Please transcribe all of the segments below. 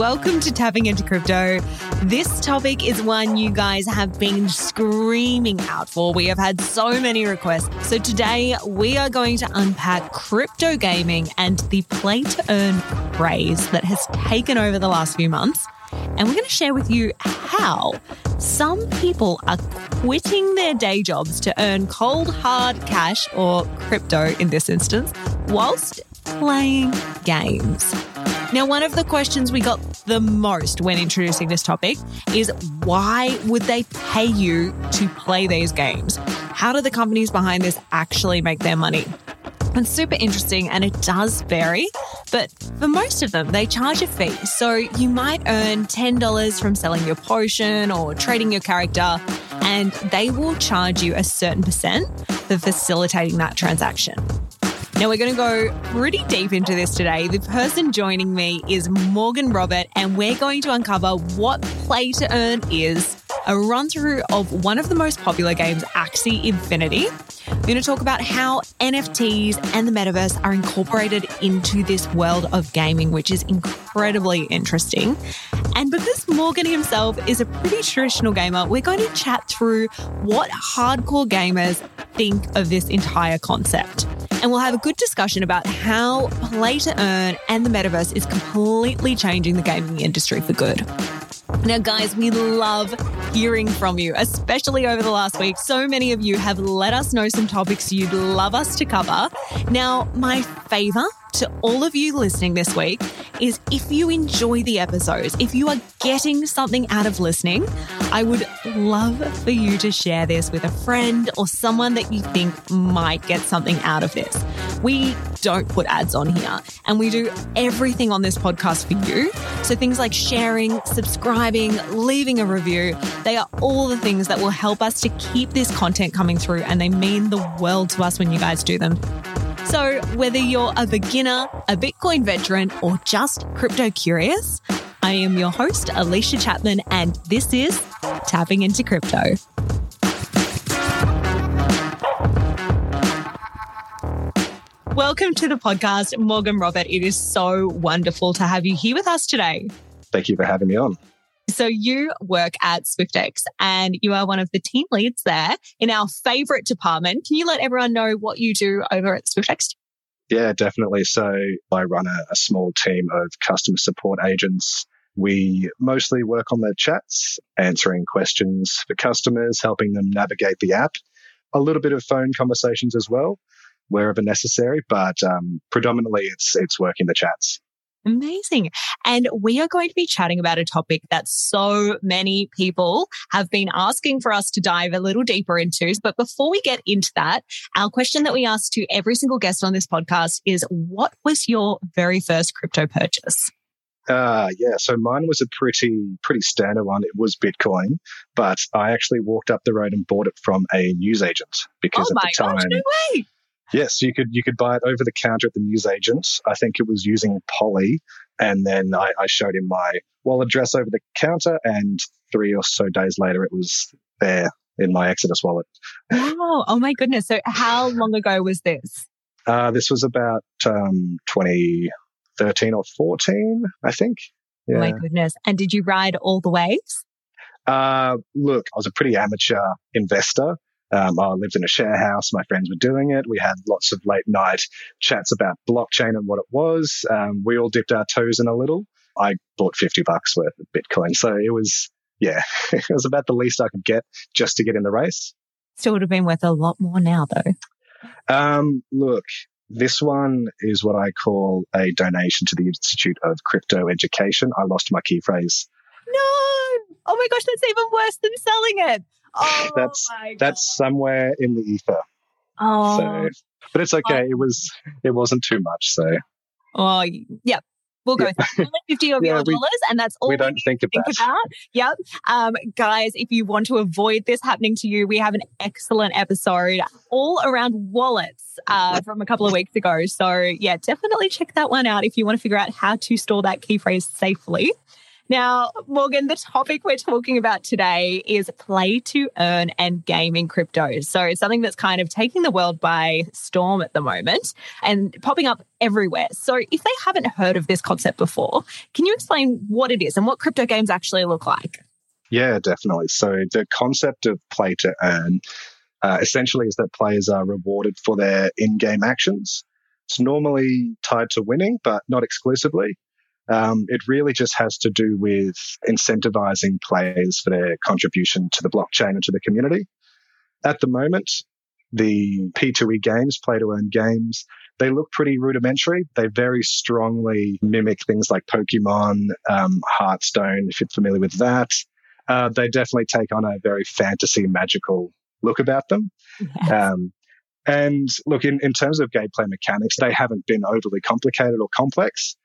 Welcome to Tapping into Crypto. This topic is one you guys have been screaming out for. We have had so many requests. So today we are going to unpack crypto gaming and the play to earn craze that has taken over the last few months. And we're going to share with you how some people are quitting their day jobs to earn cold, hard cash or crypto in this instance, whilst playing games. Now, one of the questions we got the most when introducing this topic is why would they pay you to play these games? How do the companies behind this actually make their money? It's super interesting and it does vary, but for most of them, they charge a fee. So you might earn $10 from selling your potion or trading your character, and they will charge you a certain percent for facilitating that transaction. Now, we're going to go pretty deep into this today. The person joining me is Morgan Robert, and we're going to uncover what play to earn is, a run through of one of the most popular games, Axie Infinity. We're going to talk about how NFTs and the metaverse are incorporated into this world of gaming, which is incredibly interesting. And because Morgan himself is a pretty traditional gamer, we're going to chat through what hardcore gamers think of this entire concept and we'll have a good discussion about how play to earn and the metaverse is completely changing the gaming industry for good. Now, guys, we love hearing from you, especially over the last week. So many of you have let us know some topics you'd love us to cover. Now, my favor to all of you listening this week is if you enjoy the episodes, if you are getting something out of listening, I would love for you to share this with a friend or someone that you think might get something out of this. We don't put ads on here and we do everything on this podcast for you. So things like sharing, subscribing, leaving a review, they are all the things that will help us to keep this content coming through and they mean the world to us when you guys do them. So, whether you're a beginner, a Bitcoin veteran, or just crypto curious, I am your host, Alicia Chapman, and this is Tapping into Crypto. Welcome to the podcast, Morgan Robert. It is so wonderful to have you here with us today. Thank you for having me on. So you work at Swyftx and you are one of the team leads there in our favorite department. Can you let everyone know what you do over at Swyftx? Yeah, definitely. So I run a, a small team of customer support agents. We mostly work on the chats, answering questions for customers, helping them navigate the app, a little bit of phone conversations as well, wherever necessary, but um, predominantly it's it's working the chats. Amazing. And we are going to be chatting about a topic that so many people have been asking for us to dive a little deeper into. But before we get into that, our question that we ask to every single guest on this podcast is what was your very first crypto purchase? Uh, yeah, so mine was a pretty pretty standard one. It was Bitcoin, but I actually walked up the road and bought it from a newsagent because oh at the time, gosh, no way. Yes, you could you could buy it over the counter at the newsagent. I think it was using Polly, and then I, I showed him my wallet address over the counter, and three or so days later, it was there in my Exodus wallet. Wow! Oh my goodness! So how long ago was this? Uh, this was about um, 2013 or 14, I think. Yeah. Oh my goodness! And did you ride all the waves? Uh, look, I was a pretty amateur investor. Um, I lived in a share house. My friends were doing it. We had lots of late night chats about blockchain and what it was. Um, we all dipped our toes in a little. I bought 50 bucks worth of Bitcoin. So it was, yeah, it was about the least I could get just to get in the race. Still would have been worth a lot more now, though. Um, look, this one is what I call a donation to the Institute of Crypto Education. I lost my key phrase. No! Oh my gosh, that's even worse than selling it. Oh, that's that's somewhere in the ether. Oh, so, but it's okay. It was it wasn't too much. So, oh, yeah. We'll go yeah. fifty of yeah, your we, dollars, and that's all we don't think, think about. Yep, um, guys. If you want to avoid this happening to you, we have an excellent episode all around wallets uh, from a couple of weeks ago. So yeah, definitely check that one out if you want to figure out how to store that key phrase safely. Now, Morgan, the topic we're talking about today is play to earn and gaming crypto. So it's something that's kind of taking the world by storm at the moment and popping up everywhere. So if they haven't heard of this concept before, can you explain what it is and what crypto games actually look like? Yeah, definitely. So the concept of play to earn uh, essentially is that players are rewarded for their in-game actions. It's normally tied to winning, but not exclusively. Um, it really just has to do with incentivizing players for their contribution to the blockchain and to the community. At the moment, the P2E games, play to earn games, they look pretty rudimentary. They very strongly mimic things like Pokemon, um, Hearthstone, if you're familiar with that. Uh, they definitely take on a very fantasy magical look about them. Yes. Um, and look, in, in terms of gameplay mechanics, they haven't been overly complicated or complex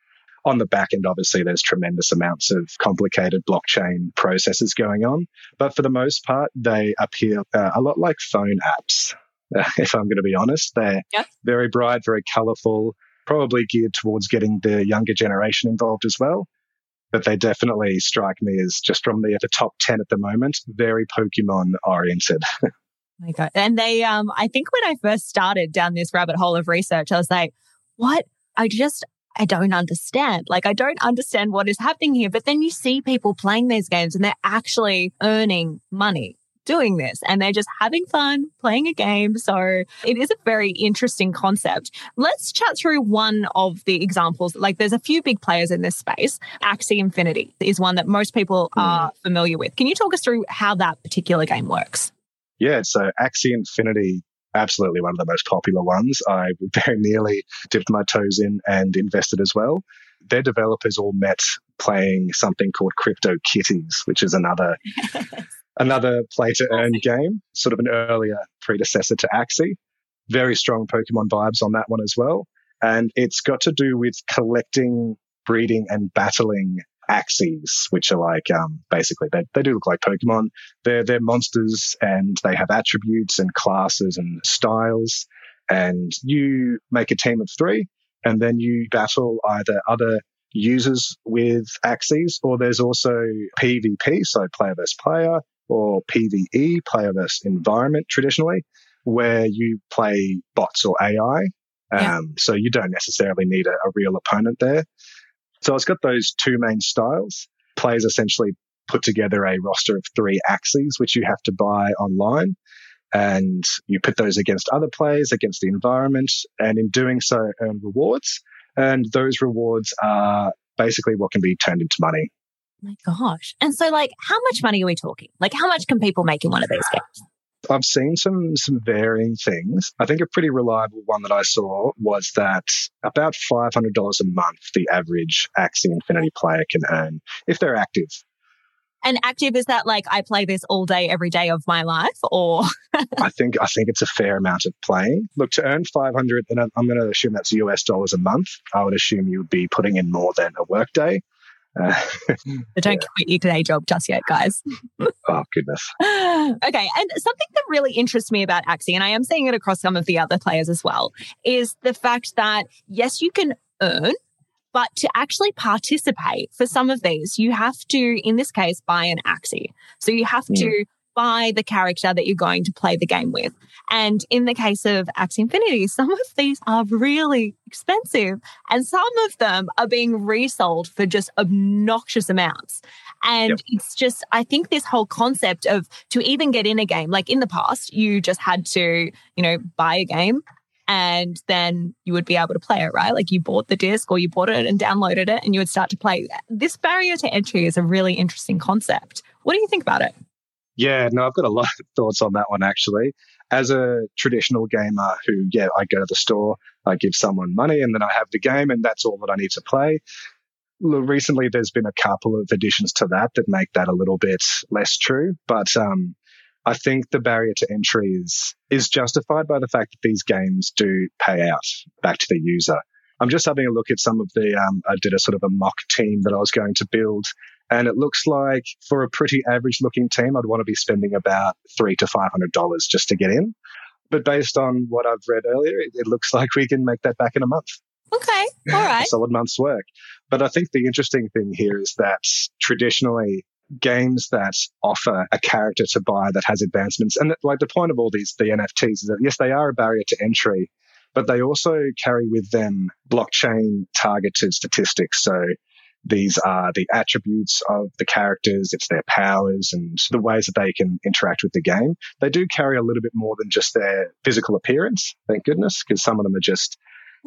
on the back end, obviously, there's tremendous amounts of complicated blockchain processes going on. But for the most part, they appear uh, a lot like phone apps, if I'm going to be honest. They're very bright, very colorful, probably geared towards getting the younger generation involved as well. But they definitely strike me as just from the, the top 10 at the moment, very Pokemon oriented. my God. And they, um, I think when I first started down this rabbit hole of research, I was like, what? I just, I don't understand. Like, I don't understand what is happening here. But then you see people playing these games and they're actually earning money doing this and they're just having fun playing a game. So it is a very interesting concept. Let's chat through one of the examples. Like there's a few big players in this space. Axie Infinity is one that most people mm. are familiar with. Can you talk us through how that particular game works? Yeah, so Axie Infinity absolutely one of the most popular ones. I very nearly dipped my toes in and invested as well. Their developers all met playing something called Crypto Kitties, which is another another play to earn game, sort of an earlier predecessor to Axie. Very strong Pokemon vibes on that one as well. And it's got to do with collecting, breeding, and battling Axies, which are like um, basically they, they do look like Pokemon. They're they're monsters and they have attributes and classes and styles. And you make a team of three, and then you battle either other users with Axies, or there's also PvP, so player versus player, or PvE, player versus environment traditionally, where you play bots or AI. Yeah. Um, so you don't necessarily need a, a real opponent there. So it's got those two main styles. Players essentially put together a roster of three Axies, which you have to buy online. And you put those against other players, against the environment, and in doing so, earn rewards. And those rewards are basically what can be turned into money. My gosh. And so, like, how much money are we talking? Like, how much can people make in one of these games? I've seen some some varying things. I think a pretty reliable one that I saw was that about five hundred dollars a month the average Axie Infinity player can earn if they're active. And active is that like I play this all day every day of my life, or I think I think it's a fair amount of playing. Look, to earn five hundred, and I'm going to assume that's US dollars a month. I would assume you would be putting in more than a workday. Uh, so don't yeah. quit your day job just yet, guys. oh, goodness. okay. And something that really interests me about Axie, and I am seeing it across some of the other players as well, is the fact that, yes, you can earn, but to actually participate for some of these, you have to, in this case, buy an Axie. So you have mm. to by the character that you're going to play the game with. And in the case of Axie Infinity, some of these are really expensive and some of them are being resold for just obnoxious amounts. And yep. it's just, I think this whole concept of to even get in a game, like in the past, you just had to, you know, buy a game and then you would be able to play it, right? Like you bought the disc or you bought it and downloaded it and you would start to play. This barrier to entry is a really interesting concept. What do you think about it? Yeah, no, I've got a lot of thoughts on that one actually. As a traditional gamer who, yeah, I go to the store, I give someone money and then I have the game and that's all that I need to play. Recently, there's been a couple of additions to that that make that a little bit less true. But um, I think the barrier to entry is, is justified by the fact that these games do pay out back to the user. I'm just having a look at some of the, um, I did a sort of a mock team that I was going to build and it looks like for a pretty average looking team, I'd want to be spending about three to five hundred dollars just to get in. But based on what I've read earlier, it, looks like we can make that back in a month. Okay. All right. solid month's work. But I think the interesting thing here is that traditionally games that offer a character to buy that has advancements and like the point of all these the NFTs is that yes they are a barrier to entry but they also carry with them blockchain targeted statistics so these are the attributes of the characters, it's their powers and the ways that they can interact with the game. They do carry a little bit more than just their physical appearance, thank goodness, because some of them are just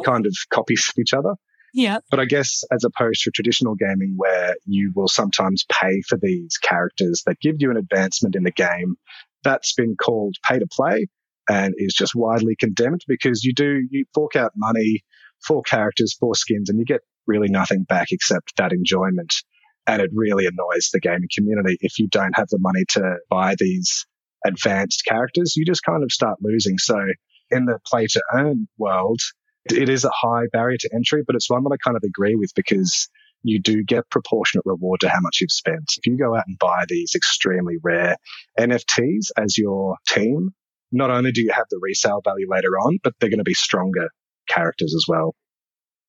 kind of copies of each other. Yeah. But I guess as opposed to traditional gaming where you will sometimes pay for these characters that give you an advancement in the game, that's been called pay to play and is just widely condemned because you do, you fork out money for characters, for skins, and you get really nothing back except that enjoyment. And it really annoys the gaming community if you don't have the money to buy these advanced characters. You just kind of start losing. So in the play to earn world, it is a high barrier to entry, but it's one that I kind of agree with because you do get proportionate reward to how much you've spent. If you go out and buy these extremely rare NFTs as your team, not only do you have the resale value later on, but they're going to be stronger characters as well.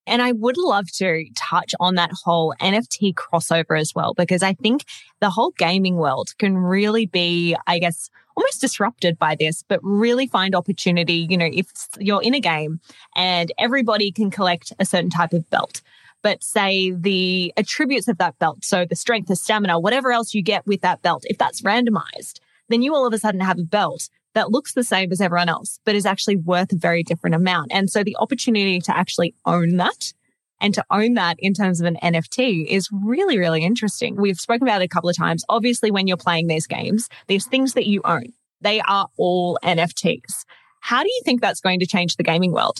And I would love to touch on that whole NFT crossover as well, because I think the whole gaming world can really be, I guess, almost disrupted by this, but really find opportunity. You know, if you're in a game and everybody can collect a certain type of belt, but say the attributes of that belt, so the strength, the stamina, whatever else you get with that belt, if that's randomized, then you all of a sudden have a belt that looks the same as everyone else, but is actually worth a very different amount. And so the opportunity to actually own that and to own that in terms of an NFT is really, really interesting. We've spoken about it a couple of times. Obviously, when you're playing these games, these things that you own, they are all NFTs. How do you think that's going to change the gaming world?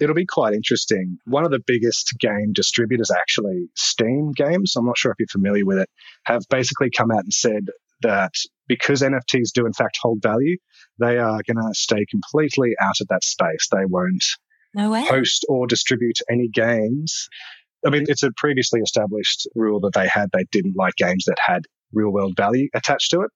It'll be quite interesting. One of the biggest game distributors, actually, Steam Games, I'm not sure if you're familiar with it, have basically come out and said that because NFTs do in fact hold value, they are going to stay completely out of that space. They won't no host or distribute any games. I mean, it's a previously established rule that they had. They didn't like games that had real world value attached to it.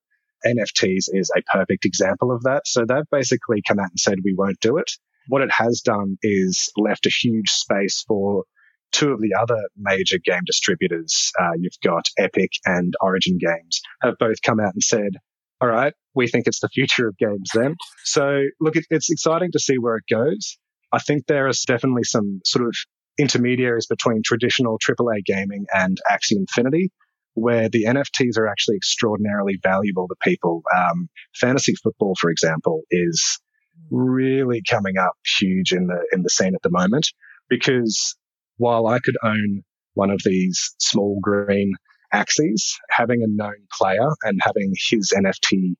NFTs is a perfect example of that. So they've basically come out and said, we won't do it. What it has done is left a huge space for two of the other major game distributors. Uh, you've got Epic and Origin Games have both come out and said, all right, we think it's the future of games then. So look, it, it's exciting to see where it goes. I think there is definitely some sort of intermediaries between traditional AAA gaming and Axie Infinity, where the NFTs are actually extraordinarily valuable to people. Um, fantasy football, for example, is really coming up huge in the in the scene at the moment because while I could own one of these small green Axies, having a known player and having his NFT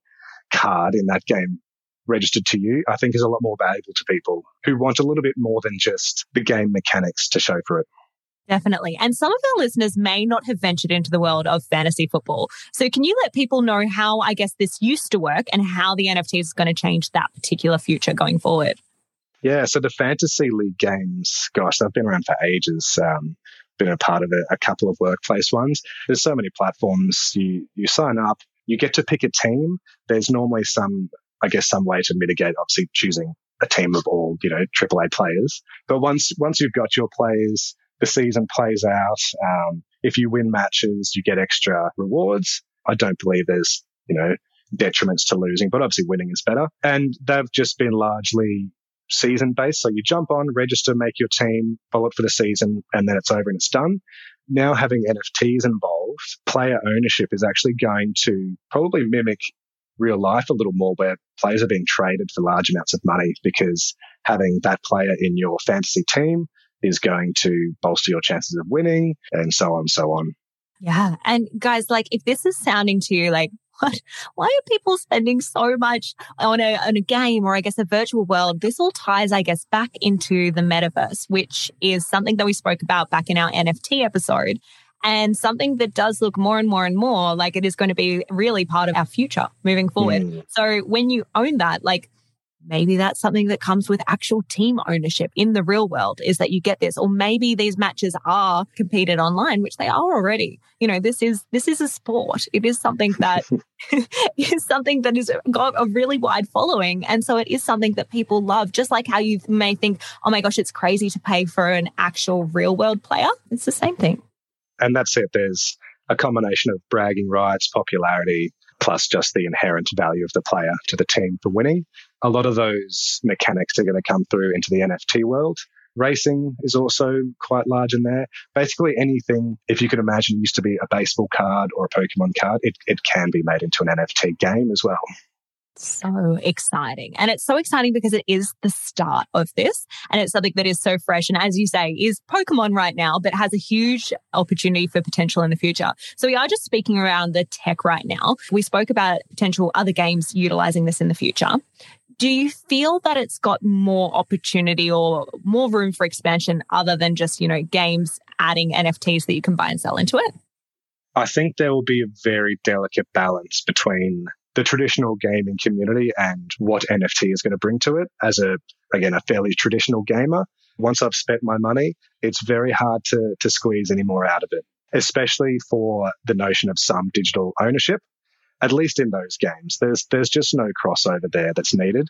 card in that game registered to you, I think is a lot more valuable to people who want a little bit more than just the game mechanics to show for it. Definitely. And some of our listeners may not have ventured into the world of fantasy football. So, can you let people know how, I guess, this used to work and how the NFT is going to change that particular future going forward? Yeah. So, the fantasy league games, gosh, they've been around for ages. Um, been a part of a, a couple of workplace ones. There's so many platforms. You you sign up, you get to pick a team. There's normally some I guess, some way to mitigate, obviously choosing a team of all, you know, AAA players. But once, once you've got your players, the season plays out. Um, if you win matches, you get extra rewards. I don't believe there's, you know, detriments to losing, but obviously winning is better. And they've just been largely season based. So you jump on, register, make your team, follow it for the season, and then it's over and it's done. Now having NFTs involved, player ownership is actually going to probably mimic real life a little more where players are being traded for large amounts of money because having that player in your fantasy team is going to bolster your chances of winning and so on and so on. Yeah. And guys, like if this is sounding to you like, what, why are people spending so much on a, on a game or I guess a virtual world? This all ties, I guess, back into the metaverse, which is something that we spoke about back in our NFT episode and something that does look more and more and more like it is going to be really part of our future moving forward. Mm. So when you own that, like maybe that's something that comes with actual team ownership in the real world is that you get this. Or maybe these matches are competed online which they are already. You know this is this is a sport. It is something that is something that has got a really wide following. And so it is something that people love just like how you may think oh my gosh it's crazy to pay for an actual real world player. It's the same thing. And that's it. There's a combination of bragging rights popularity plus just the inherent value of the player to the team for winning. A lot of those mechanics are going to come through into the NFT world. Racing is also quite large in there. Basically, anything, if you can imagine, used to be a baseball card or a Pokemon card, it, it can be made into an NFT game as well so exciting. And it's so exciting because it is the start of this. And it's something that is so fresh. And as you say, is Pokemon right now, but has a huge opportunity for potential in the future. So we are just speaking around the tech right now. We spoke about potential other games utilizing this in the future. Do you feel that it's got more opportunity or more room for expansion other than just, you know, games adding NFTs that you can buy and sell into it? I think there will be a very delicate balance between the traditional gaming community and what NFT is going to bring to it as a, again, a fairly traditional gamer. Once I've spent my money, it's very hard to, to squeeze any more out of it, especially for the notion of some digital ownership. At least in those games, there's, there's just no crossover there that's needed.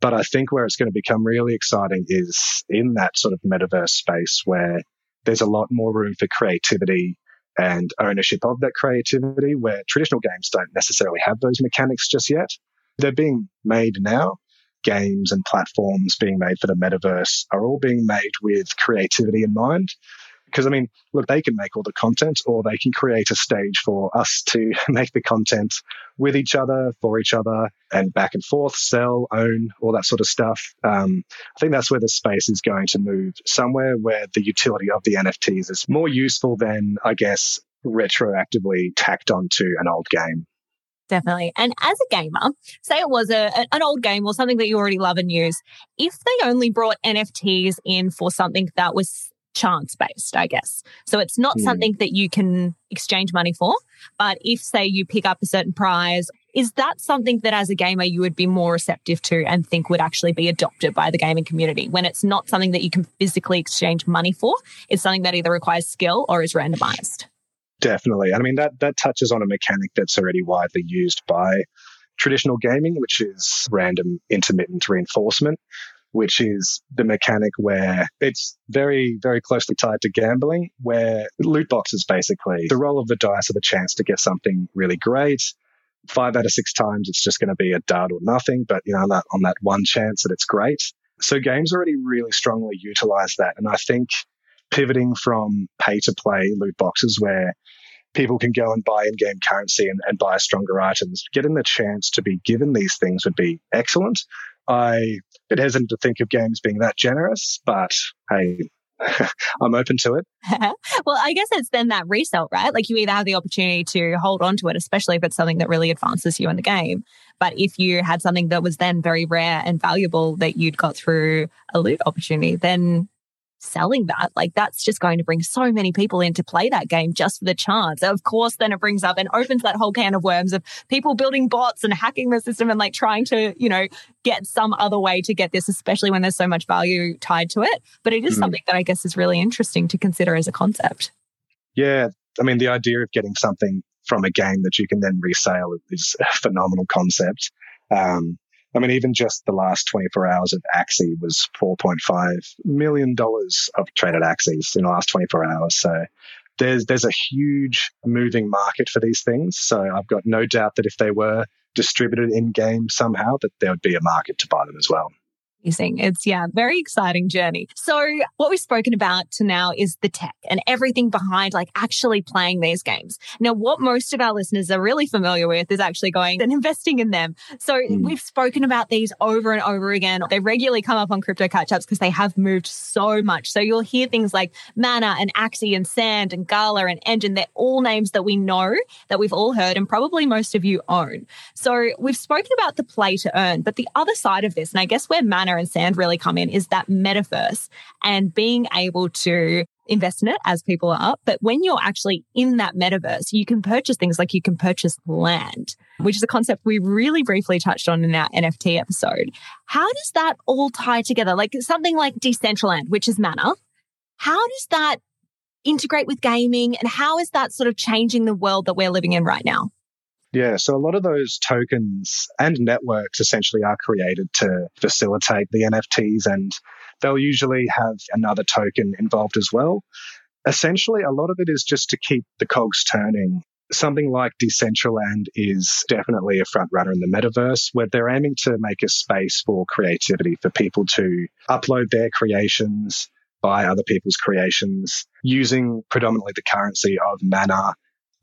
But I think where it's going to become really exciting is in that sort of metaverse space where there's a lot more room for creativity and ownership of that creativity where traditional games don't necessarily have those mechanics just yet. They're being made now. Games and platforms being made for the metaverse are all being made with creativity in mind. Because, I mean, look, they can make all the content or they can create a stage for us to make the content with each other, for each other, and back and forth, sell, own, all that sort of stuff. Um, I think that's where the space is going to move, somewhere where the utility of the NFTs is more useful than, I guess, retroactively tacked onto an old game. Definitely. And as a gamer, say it was a, an old game or something that you already love and use, if they only brought NFTs in for something that was chance based, I guess. So it's not mm. something that you can exchange money for. But if, say, you pick up a certain prize, is that something that as a gamer you would be more receptive to and think would actually be adopted by the gaming community when it's not something that you can physically exchange money for? It's something that either requires skill or is randomized. Definitely. I mean, that, that touches on a mechanic that's already widely used by traditional gaming, which is random intermittent reinforcement which is the mechanic where it's very, very closely tied to gambling, where loot boxes basically, the roll of the dice are a chance to get something really great. Five out of six times, it's just going to be a dud or nothing. But, you know, on that, on that one chance that it's great. So games already really strongly utilize that. And I think pivoting from pay to play loot boxes where people can go and buy in game currency and, and buy stronger items, getting the chance to be given these things would be excellent. I bit hesitant to think of games being that generous, but hey, I'm open to it. well, I guess it's then that resale, right? Like you either have the opportunity to hold on to it, especially if it's something that really advances you in the game. But if you had something that was then very rare and valuable that you'd got through a loot opportunity, then selling that. Like that's just going to bring so many people in to play that game just for the chance. Of course, then it brings up and opens that whole can of worms of people building bots and hacking the system and like trying to, you know, get some other way to get this, especially when there's so much value tied to it. But it is mm something that I guess is really interesting to consider as a concept. Yeah. I mean, the idea of getting something from a game that you can then resale is a phenomenal concept. Um, I mean, even just the last 24 hours of Axie was $4.5 million of traded Axies in the last 24 hours. So there's, there's a huge moving market for these things. So I've got no doubt that if they were distributed in game somehow, that there would be a market to buy them as well amazing. It's, yeah, very exciting journey. So what we've spoken about to now is the tech and everything behind like actually playing these games. Now, what most of our listeners are really familiar with is actually going and investing in them. So mm. we've spoken about these over and over again. They regularly come up on crypto catch ups because they have moved so much. So you'll hear things like Mana and Axie and Sand and Gala and Enjin. They're all names that we know that we've all heard and probably most of you own. So we've spoken about the play to earn, but the other side of this, and I guess where Mana and Sand really come in is that metaverse and being able to invest in it as people are. But when you're actually in that metaverse, you can purchase things like you can purchase land, which is a concept we really briefly touched on in our NFT episode. How does that all tie together? Like something like Decentraland, which is Mana. How does that integrate with gaming and how is that sort of changing the world that we're living in right now? Yeah, so a lot of those tokens and networks essentially are created to facilitate the NFTs, and they'll usually have another token involved as well. Essentially, a lot of it is just to keep the cogs turning. Something like Decentraland is definitely a front runner in the metaverse where they're aiming to make a space for creativity for people to upload their creations, buy other people's creations using predominantly the currency of mana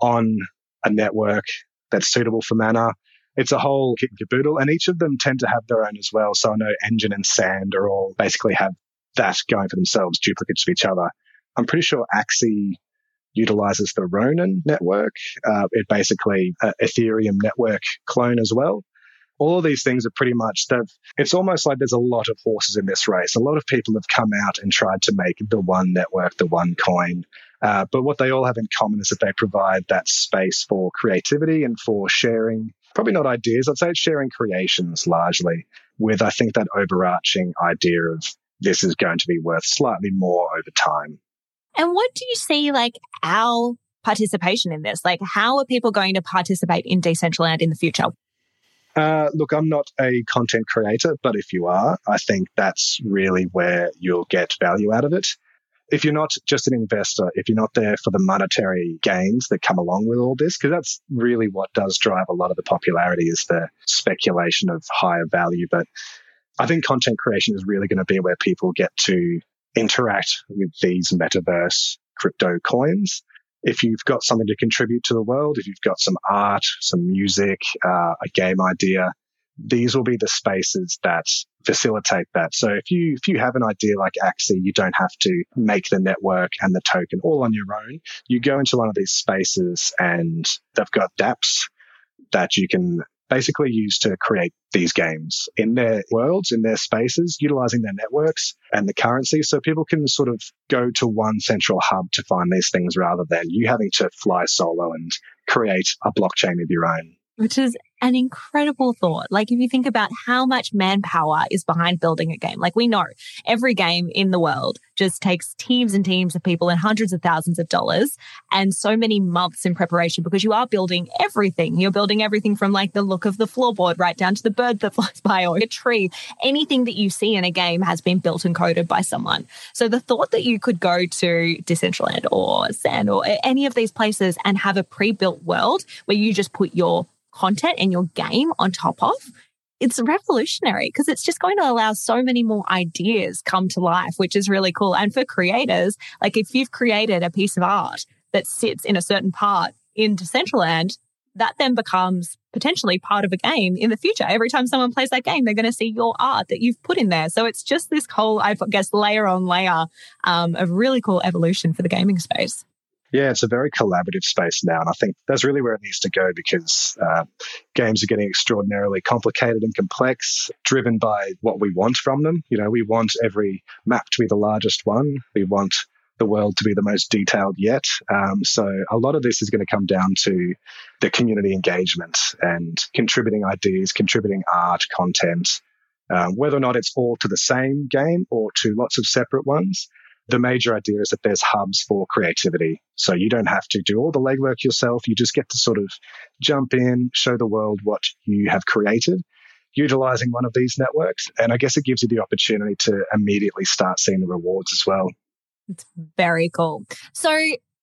on a network that's suitable for mana. It's a whole kit and caboodle, and each of them tend to have their own as well. So I know Enjin and Sand are all basically have that going for themselves, duplicates of each other. I'm pretty sure Axie utilizes the Ronin network. Uh, it basically uh, Ethereum network clone as well. All of these things are pretty much that it's almost like there's a lot of horses in this race. A lot of people have come out and tried to make the one network, the one coin. Uh, but what they all have in common is that they provide that space for creativity and for sharing, probably not ideas, I'd say it's sharing creations largely, with I think that overarching idea of this is going to be worth slightly more over time. And what do you see like our participation in this? Like, how are people going to participate in Decentraland in the future? Uh, look, I'm not a content creator, but if you are, I think that's really where you'll get value out of it. If you're not just an investor, if you're not there for the monetary gains that come along with all this, because that's really what does drive a lot of the popularity is the speculation of higher value. But I think content creation is really going to be where people get to interact with these metaverse crypto coins if you've got something to contribute to the world, if you've got some art, some music, uh, a game idea, these will be the spaces that facilitate that. So if you if you have an idea like Axie, you don't have to make the network and the token all on your own. You go into one of these spaces and they've got dApps that you can basically used to create these games in their worlds, in their spaces, utilizing their networks and the currency. So people can sort of go to one central hub to find these things rather than you having to fly solo and create a blockchain of your own. Which is an incredible thought. Like if you think about how much manpower is behind building a game, like we know every game in the world just takes teams and teams of people and hundreds of thousands of dollars and so many months in preparation because you are building everything. You're building everything from like the look of the floorboard right down to the bird that flies by or a tree. Anything that you see in a game has been built and coded by someone. So the thought that you could go to Decentraland or Sand or any of these places and have a pre-built world where you just put your content and your game on top of, it's revolutionary because it's just going to allow so many more ideas come to life, which is really cool. And for creators, like if you've created a piece of art that sits in a certain part in Decentraland, that then becomes potentially part of a game in the future. Every time someone plays that game, they're going to see your art that you've put in there. So it's just this whole, I guess, layer on layer um, of really cool evolution for the gaming space. Yeah, it's a very collaborative space now. And I think that's really where it needs to go because uh, games are getting extraordinarily complicated and complex, driven by what we want from them. You know, we want every map to be the largest one. We want the world to be the most detailed yet. Um, so a lot of this is going to come down to the community engagement and contributing ideas, contributing art, content, um, whether or not it's all to the same game or to lots of separate ones the major idea is that there's hubs for creativity. So you don't have to do all the legwork yourself. You just get to sort of jump in, show the world what you have created utilizing one of these networks. And I guess it gives you the opportunity to immediately start seeing the rewards as well. It's very cool. So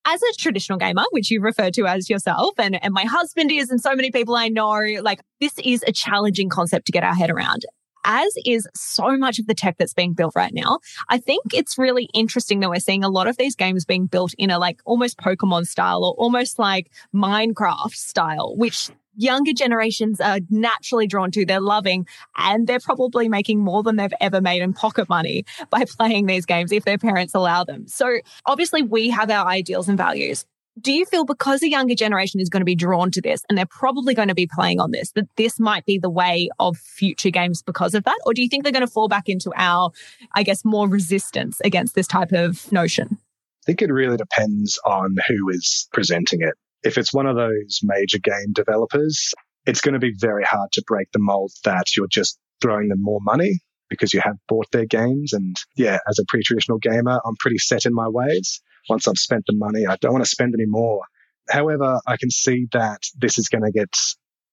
as a traditional gamer, which you refer to as yourself, and, and my husband is, and so many people I know, like this is a challenging concept to get our head around as is so much of the tech that's being built right now. I think it's really interesting that we're seeing a lot of these games being built in a like almost Pokemon style or almost like Minecraft style, which younger generations are naturally drawn to. They're loving and they're probably making more than they've ever made in pocket money by playing these games if their parents allow them. So obviously we have our ideals and values. Do you feel because the younger generation is going to be drawn to this and they're probably going to be playing on this, that this might be the way of future games because of that? Or do you think they're going to fall back into our, I guess, more resistance against this type of notion? I think it really depends on who is presenting it. If it's one of those major game developers, it's going to be very hard to break the mold that you're just throwing them more money because you have bought their games. And yeah, as a pre traditional gamer, I'm pretty set in my ways. Once I've spent the money, I don't want to spend any more. However, I can see that this is going to get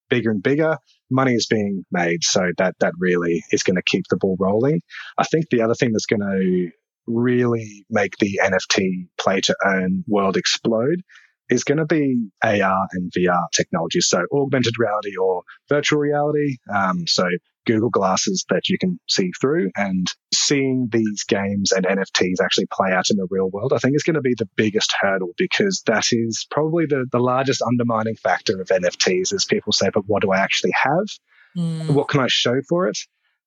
bigger and bigger. Money is being made, so that that really is going to keep the ball rolling. I think the other thing that's going to really make the NFT play to earn world explode is going to be AR and VR technology. So augmented reality or virtual reality. Um, so Google glasses that you can see through and seeing these games and NFTs actually play out in the real world, I think is going to be the biggest hurdle because that is probably the, the largest undermining factor of NFTs is people say, but what do I actually have? Mm. What can I show for it?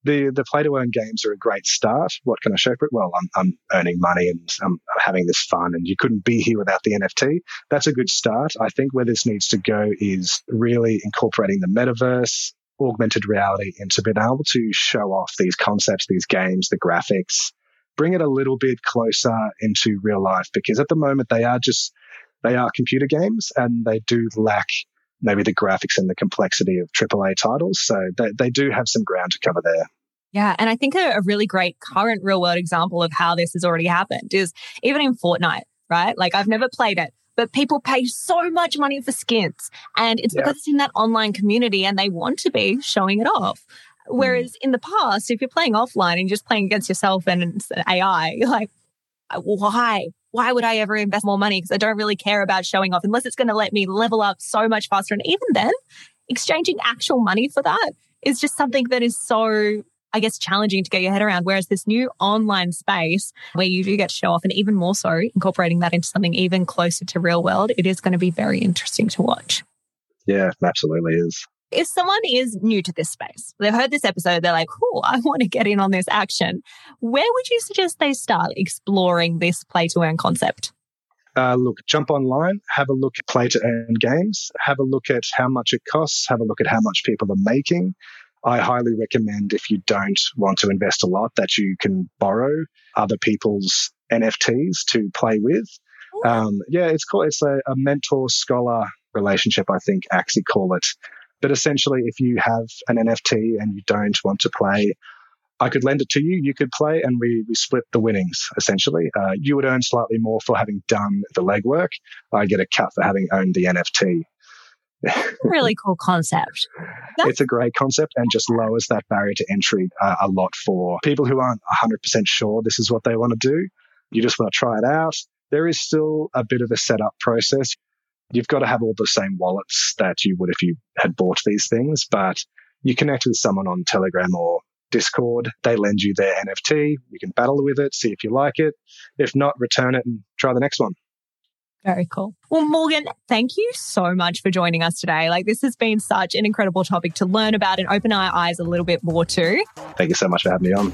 the the play to earn games are a great start. What can I show for it? Well, I'm, I'm earning money and I'm having this fun, and you couldn't be here without the NFT. That's a good start. I think where this needs to go is really incorporating the metaverse, augmented reality into being able to show off these concepts, these games, the graphics, bring it a little bit closer into real life because at the moment they are just they are computer games and they do lack maybe the graphics and the complexity of AAA titles. So they, they do have some ground to cover there. Yeah. And I think a, a really great current real world example of how this has already happened is even in Fortnite, right? Like I've never played it, but people pay so much money for skins. And it's because it's in that online community and they want to be showing it off. Whereas mm. in the past, if you're playing offline and just playing against yourself and AI, you're like, why? why would I ever invest more money? Because I don't really care about showing off unless it's going to let me level up so much faster. And even then, exchanging actual money for that is just something that is so, I guess, challenging to get your head around. Whereas this new online space where you do get to show off and even more so incorporating that into something even closer to real world, it is going to be very interesting to watch. Yeah, absolutely is if someone is new to this space, they've heard this episode, they're like, oh, I want to get in on this action. Where would you suggest they start exploring this play to earn concept? Uh, look, jump online, have a look at play to earn games, have a look at how much it costs, have a look at how much people are making. I highly recommend if you don't want to invest a lot that you can borrow other people's NFTs to play with. Um, yeah, it's called it's a, a mentor scholar relationship. I think actually call it. But essentially, if you have an NFT and you don't want to play, I could lend it to you. You could play, and we, we split the winnings. Essentially, uh, you would earn slightly more for having done the legwork. I get a cut for having owned the NFT. Really cool concept. That's- it's a great concept and just lowers that barrier to entry uh, a lot for people who aren't 100% sure this is what they want to do. You just want to try it out. There is still a bit of a setup process you've got to have all the same wallets that you would if you had bought these things, but you connect with someone on Telegram or Discord. They lend you their NFT. You can battle with it, see if you like it. If not, return it and try the next one. Very cool. Well, Morgan, thank you so much for joining us today. Like, this has been such an incredible topic to learn about and open our eyes a little bit more to. Thank you so much for having me on.